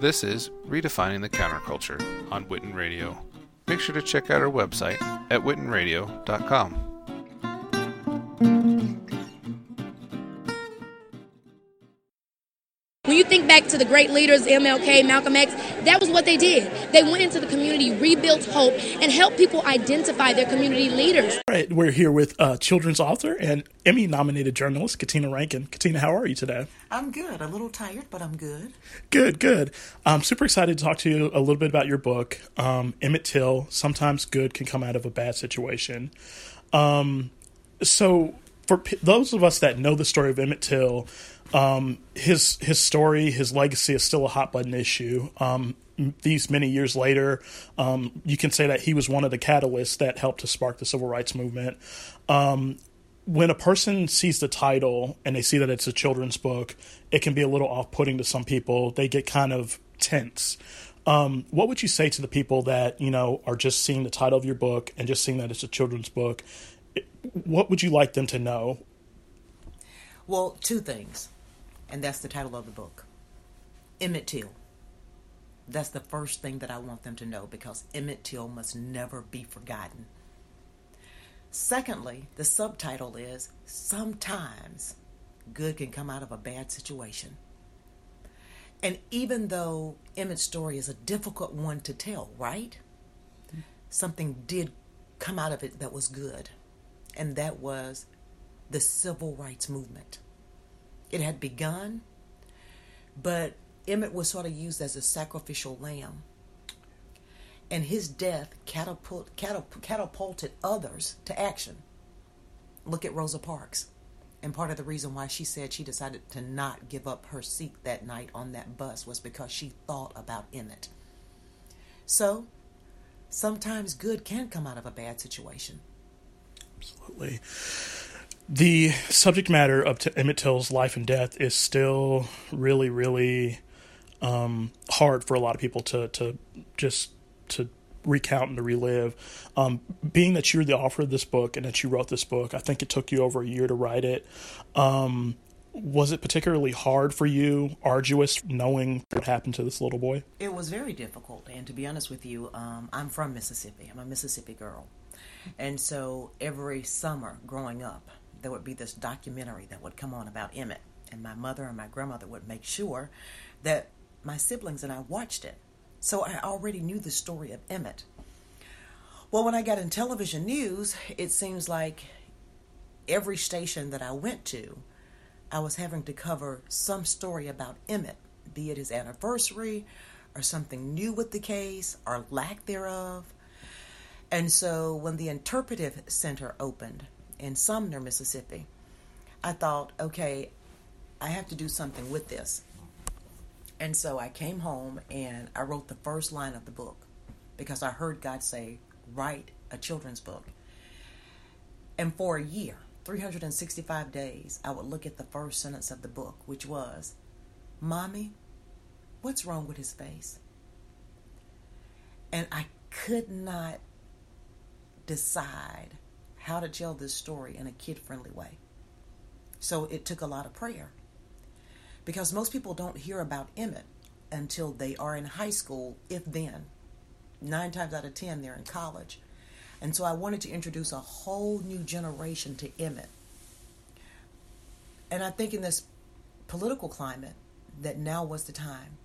This is Redefining the Counterculture on Witten Radio. Make sure to check out our website at wittenradio.com. back to the great leaders, MLK, Malcolm X, that was what they did. They went into the community, rebuilt hope, and helped people identify their community leaders. All right, we're here with uh, children's author and Emmy nominated journalist Katina Rankin. Katina, how are you today? I'm good. A little tired, but I'm good. Good, good. I'm super excited to talk to you a little bit about your book, um, Emmett Till. Sometimes good can come out of a bad situation. Um, so, for p- those of us that know the story of Emmett Till, um, his his story, his legacy is still a hot button issue. Um, these many years later, um, you can say that he was one of the catalysts that helped to spark the civil rights movement. Um, when a person sees the title and they see that it's a children's book, it can be a little off putting to some people. They get kind of tense. Um, what would you say to the people that you know are just seeing the title of your book and just seeing that it's a children's book? What would you like them to know? Well, two things and that's the title of the book Emmett Till. That's the first thing that I want them to know because Emmett Till must never be forgotten. Secondly, the subtitle is Sometimes Good Can Come Out of a Bad Situation. And even though Emmett's story is a difficult one to tell, right? Something did come out of it that was good, and that was the civil rights movement. It had begun, but Emmett was sort of used as a sacrificial lamb. And his death catapult, catapult, catapulted others to action. Look at Rosa Parks. And part of the reason why she said she decided to not give up her seat that night on that bus was because she thought about Emmett. So, sometimes good can come out of a bad situation. Absolutely the subject matter of T- Emmett Till's life and death is still really, really um, hard for a lot of people to to just to recount and to relive. Um, being that you're the author of this book and that you wrote this book, I think it took you over a year to write it. Um, was it particularly hard for you, arduous, knowing what happened to this little boy? It was very difficult, and to be honest with you, um, I'm from Mississippi. I'm a Mississippi girl, and so every summer growing up, there would be this documentary that would come on about Emmett, and my mother and my grandmother would make sure that my siblings and I watched it. So I already knew the story of Emmett. Well, when I got in television news, it seems like every station that I went to, I was having to cover some story about Emmett, be it his anniversary or something new with the case or lack thereof. And so when the Interpretive Center opened, in Sumner, Mississippi, I thought, okay, I have to do something with this. And so I came home and I wrote the first line of the book because I heard God say, write a children's book. And for a year, 365 days, I would look at the first sentence of the book, which was, Mommy, what's wrong with his face? And I could not decide how to tell this story in a kid friendly way. So it took a lot of prayer. Because most people don't hear about Emmett until they are in high school, if then. Nine times out of ten, they're in college. And so I wanted to introduce a whole new generation to Emmett. And I think in this political climate, that now was the time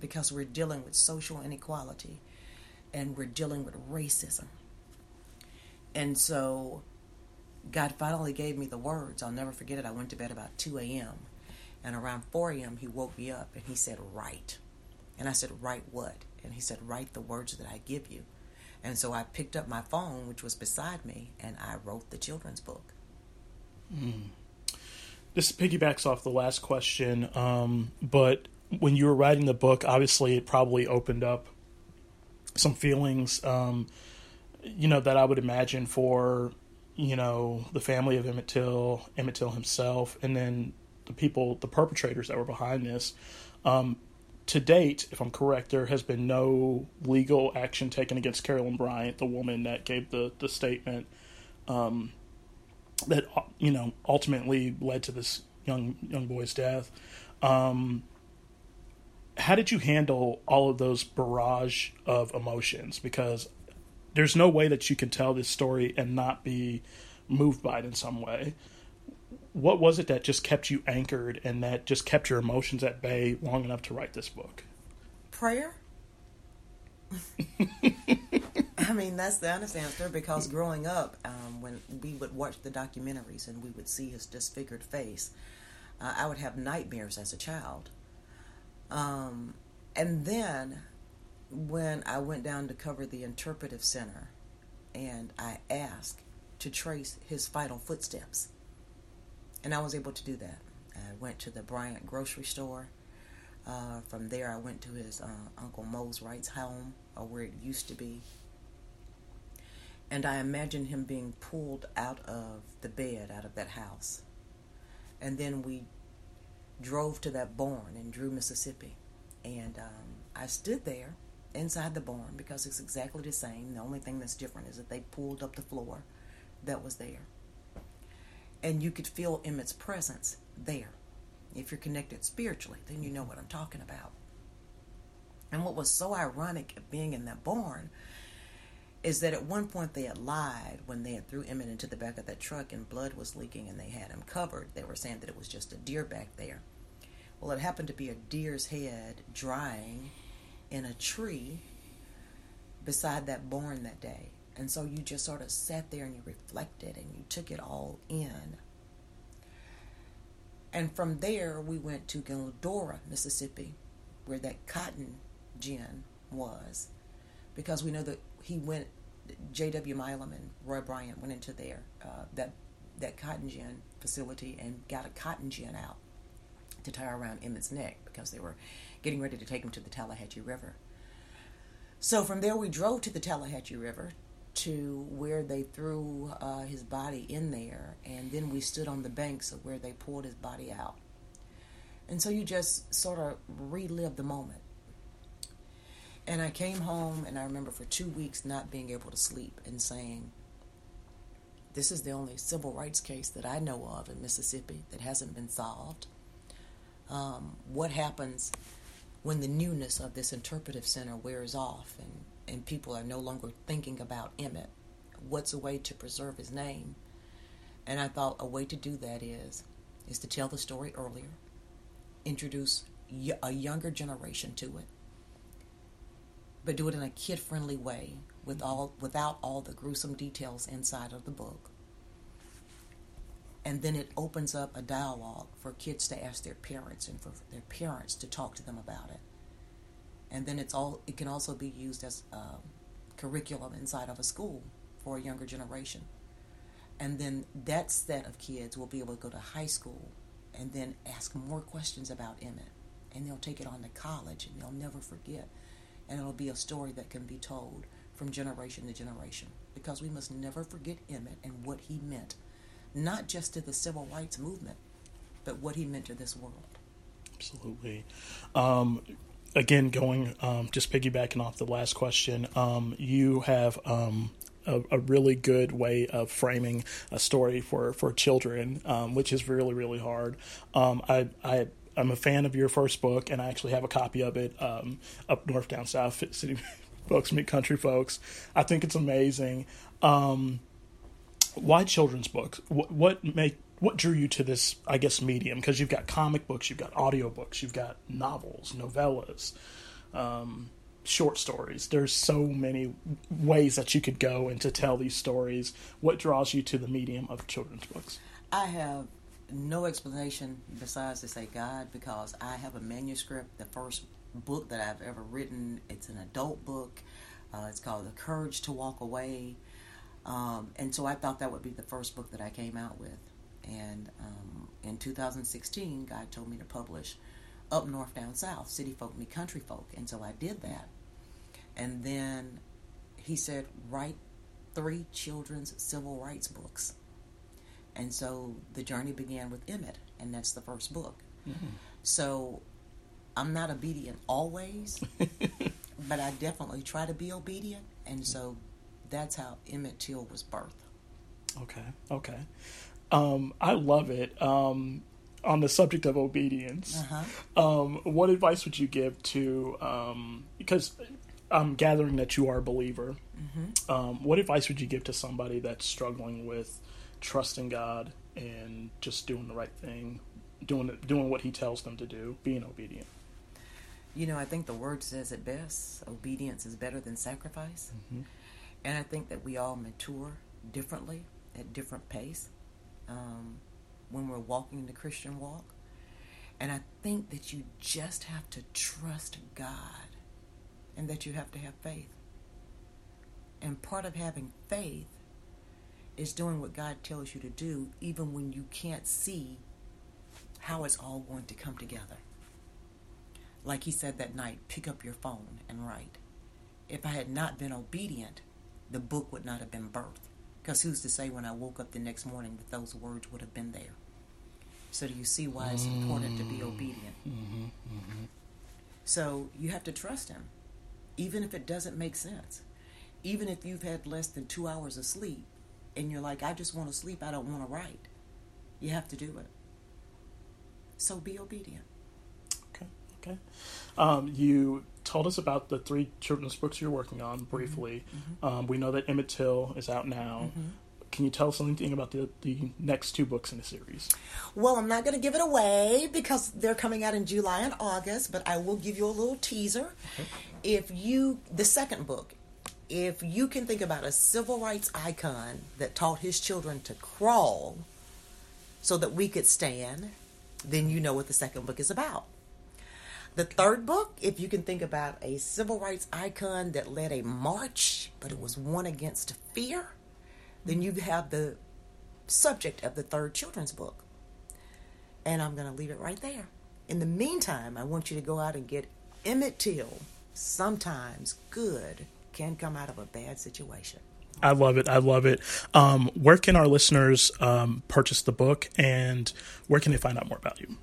because we're dealing with social inequality and we're dealing with racism and so God finally gave me the words. I'll never forget it. I went to bed about 2 a.m. And around 4 a.m., he woke me up and he said, Write. And I said, Write what? And he said, Write the words that I give you. And so I picked up my phone, which was beside me, and I wrote the children's book. Mm. This piggybacks off the last question, um, but when you were writing the book, obviously it probably opened up some feelings. Um, you know, that I would imagine for, you know, the family of Emmett Till, Emmett Till himself, and then the people, the perpetrators that were behind this. Um, to date, if I'm correct, there has been no legal action taken against Carolyn Bryant, the woman that gave the the statement um, that you know ultimately led to this young young boy's death. Um, how did you handle all of those barrage of emotions? Because there's no way that you can tell this story and not be moved by it in some way. What was it that just kept you anchored and that just kept your emotions at bay long enough to write this book? Prayer. I mean, that's the honest answer because growing up, um, when we would watch the documentaries and we would see his disfigured face, uh, I would have nightmares as a child. Um, and then when I went down to cover the interpretive center and I asked to trace his final footsteps, and I was able to do that. I went to the Bryant grocery store. Uh, from there, I went to his uh, Uncle Mose Wright's home, or where it used to be. And I imagined him being pulled out of the bed, out of that house. And then we drove to that barn in Drew, Mississippi. And um, I stood there inside the barn because it's exactly the same. The only thing that's different is that they pulled up the floor that was there. And you could feel Emmett's presence there. If you're connected spiritually, then you know what I'm talking about. And what was so ironic of being in that barn is that at one point they had lied when they had threw Emmett into the back of that truck and blood was leaking and they had him covered. They were saying that it was just a deer back there. Well, it happened to be a deer's head drying in a tree beside that barn that day. And so you just sort of sat there and you reflected and you took it all in. And from there, we went to Glendora, Mississippi, where that cotton gin was, because we know that he went. J.W. Milam and Roy Bryant went into there, uh, that that cotton gin facility, and got a cotton gin out to tie around Emmett's neck because they were getting ready to take him to the Tallahatchie River. So from there, we drove to the Tallahatchie River to where they threw uh, his body in there, and then we stood on the banks of where they pulled his body out. And so you just sort of relive the moment. And I came home, and I remember for two weeks not being able to sleep and saying, This is the only civil rights case that I know of in Mississippi that hasn't been solved. Um, what happens when the newness of this interpretive center wears off and, and people are no longer thinking about Emmett? What's a way to preserve his name? And I thought a way to do that is is to tell the story earlier, introduce a younger generation to it, but do it in a kid-friendly way with mm-hmm. all without all the gruesome details inside of the book. And then it opens up a dialogue for kids to ask their parents and for their parents to talk to them about it. And then it's all it can also be used as a curriculum inside of a school for a younger generation. And then that set of kids will be able to go to high school and then ask more questions about Emmett. And they'll take it on to college and they'll never forget and it'll be a story that can be told from generation to generation because we must never forget Emmett and what he meant, not just to the civil rights movement, but what he meant to this world. Absolutely. Um, again, going um, just piggybacking off the last question, um, you have um, a, a, really good way of framing a story for for children, um, which is really really hard. Um, I I I'm a fan of your first book, and I actually have a copy of it um, up north, down south, city folks meet country folks. I think it's amazing. Um, why children's books? What, what make what drew you to this? I guess medium because you've got comic books, you've got audiobooks, you've got novels, novellas, um, short stories. There's so many ways that you could go and to tell these stories. What draws you to the medium of children's books? I have no explanation besides to say God because I have a manuscript, the first book that I've ever written. It's an adult book. Uh, it's called The Courage to Walk Away. Um, and so I thought that would be the first book that I came out with. And um, in 2016, God told me to publish Up North, Down South, City Folk Meet Country Folk. And so I did that. And then he said, write three children's civil rights books. And so the journey began with Emmett, and that's the first book. Mm-hmm. So I'm not obedient always, but I definitely try to be obedient. And so that's how Emmett Till was birthed. Okay, okay. Um, I love it. Um, on the subject of obedience, um, what advice would you give to? Um, because I'm gathering that you are a believer. Um, what advice would you give to somebody that's struggling with trusting God and just doing the right thing, doing doing what He tells them to do, being obedient? You know, I think the word says it best obedience is better than sacrifice. And I think that we all mature differently at different pace um, when we're walking the Christian walk. And I think that you just have to trust God and that you have to have faith. And part of having faith is doing what God tells you to do, even when you can't see how it's all going to come together. Like he said that night, pick up your phone and write. If I had not been obedient, the book would not have been birthed. Because who's to say when I woke up the next morning that those words would have been there? So, do you see why it's important to be mm-hmm. obedient? Mm-hmm. Mm-hmm. So, you have to trust Him, even if it doesn't make sense. Even if you've had less than two hours of sleep and you're like, I just want to sleep, I don't want to write. You have to do it. So, be obedient. Okay. Okay. Um, you told us about the three children's books you're working on mm-hmm. briefly. Mm-hmm. Um, we know that Emmett Till is out now. Mm-hmm. Can you tell us anything about the, the next two books in the series? Well, I'm not going to give it away because they're coming out in July and August, but I will give you a little teaser. If you, the second book, if you can think about a civil rights icon that taught his children to crawl so that we could stand, then you know what the second book is about. The third book, if you can think about a civil rights icon that led a march, but it was one against fear, then you have the subject of the third children's book. And I'm going to leave it right there. In the meantime, I want you to go out and get Emmett Till. Sometimes good can come out of a bad situation. I love it. I love it. Um, where can our listeners um, purchase the book and where can they find out more about you?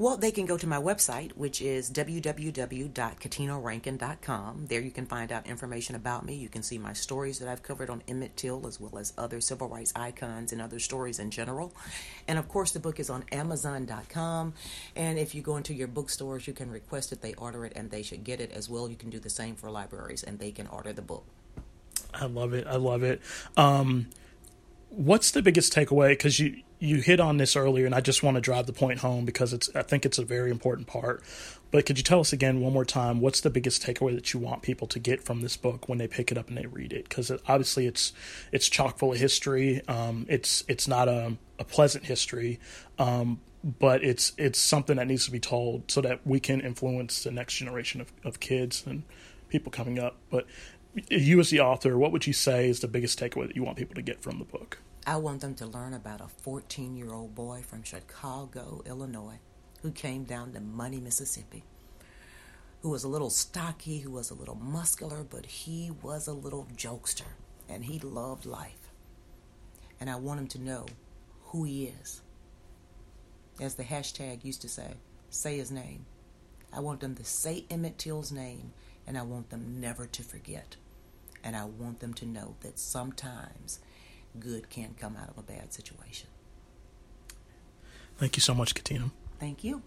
Well, they can go to my website, which is www.katinarankin.com. There you can find out information about me. You can see my stories that I've covered on Emmett Till, as well as other civil rights icons and other stories in general. And of course, the book is on Amazon.com. And if you go into your bookstores, you can request it, they order it, and they should get it as well. You can do the same for libraries, and they can order the book. I love it. I love it. Um, what's the biggest takeaway? Because you you hit on this earlier, and I just want to drive the point home because it's I think it's a very important part. But could you tell us again one more time what's the biggest takeaway that you want people to get from this book when they pick it up and they read it? Because it, obviously it's it's chock full of history. Um, it's it's not a, a pleasant history, um, but it's it's something that needs to be told so that we can influence the next generation of, of kids and people coming up. But you as the author, what would you say is the biggest takeaway that you want people to get from the book? I want them to learn about a 14 year old boy from Chicago, Illinois, who came down to Money, Mississippi, who was a little stocky, who was a little muscular, but he was a little jokester, and he loved life. And I want him to know who he is. As the hashtag used to say, say his name. I want them to say Emmett Till's name, and I want them never to forget. And I want them to know that sometimes good can come out of a bad situation. Thank you so much, Katina. Thank you.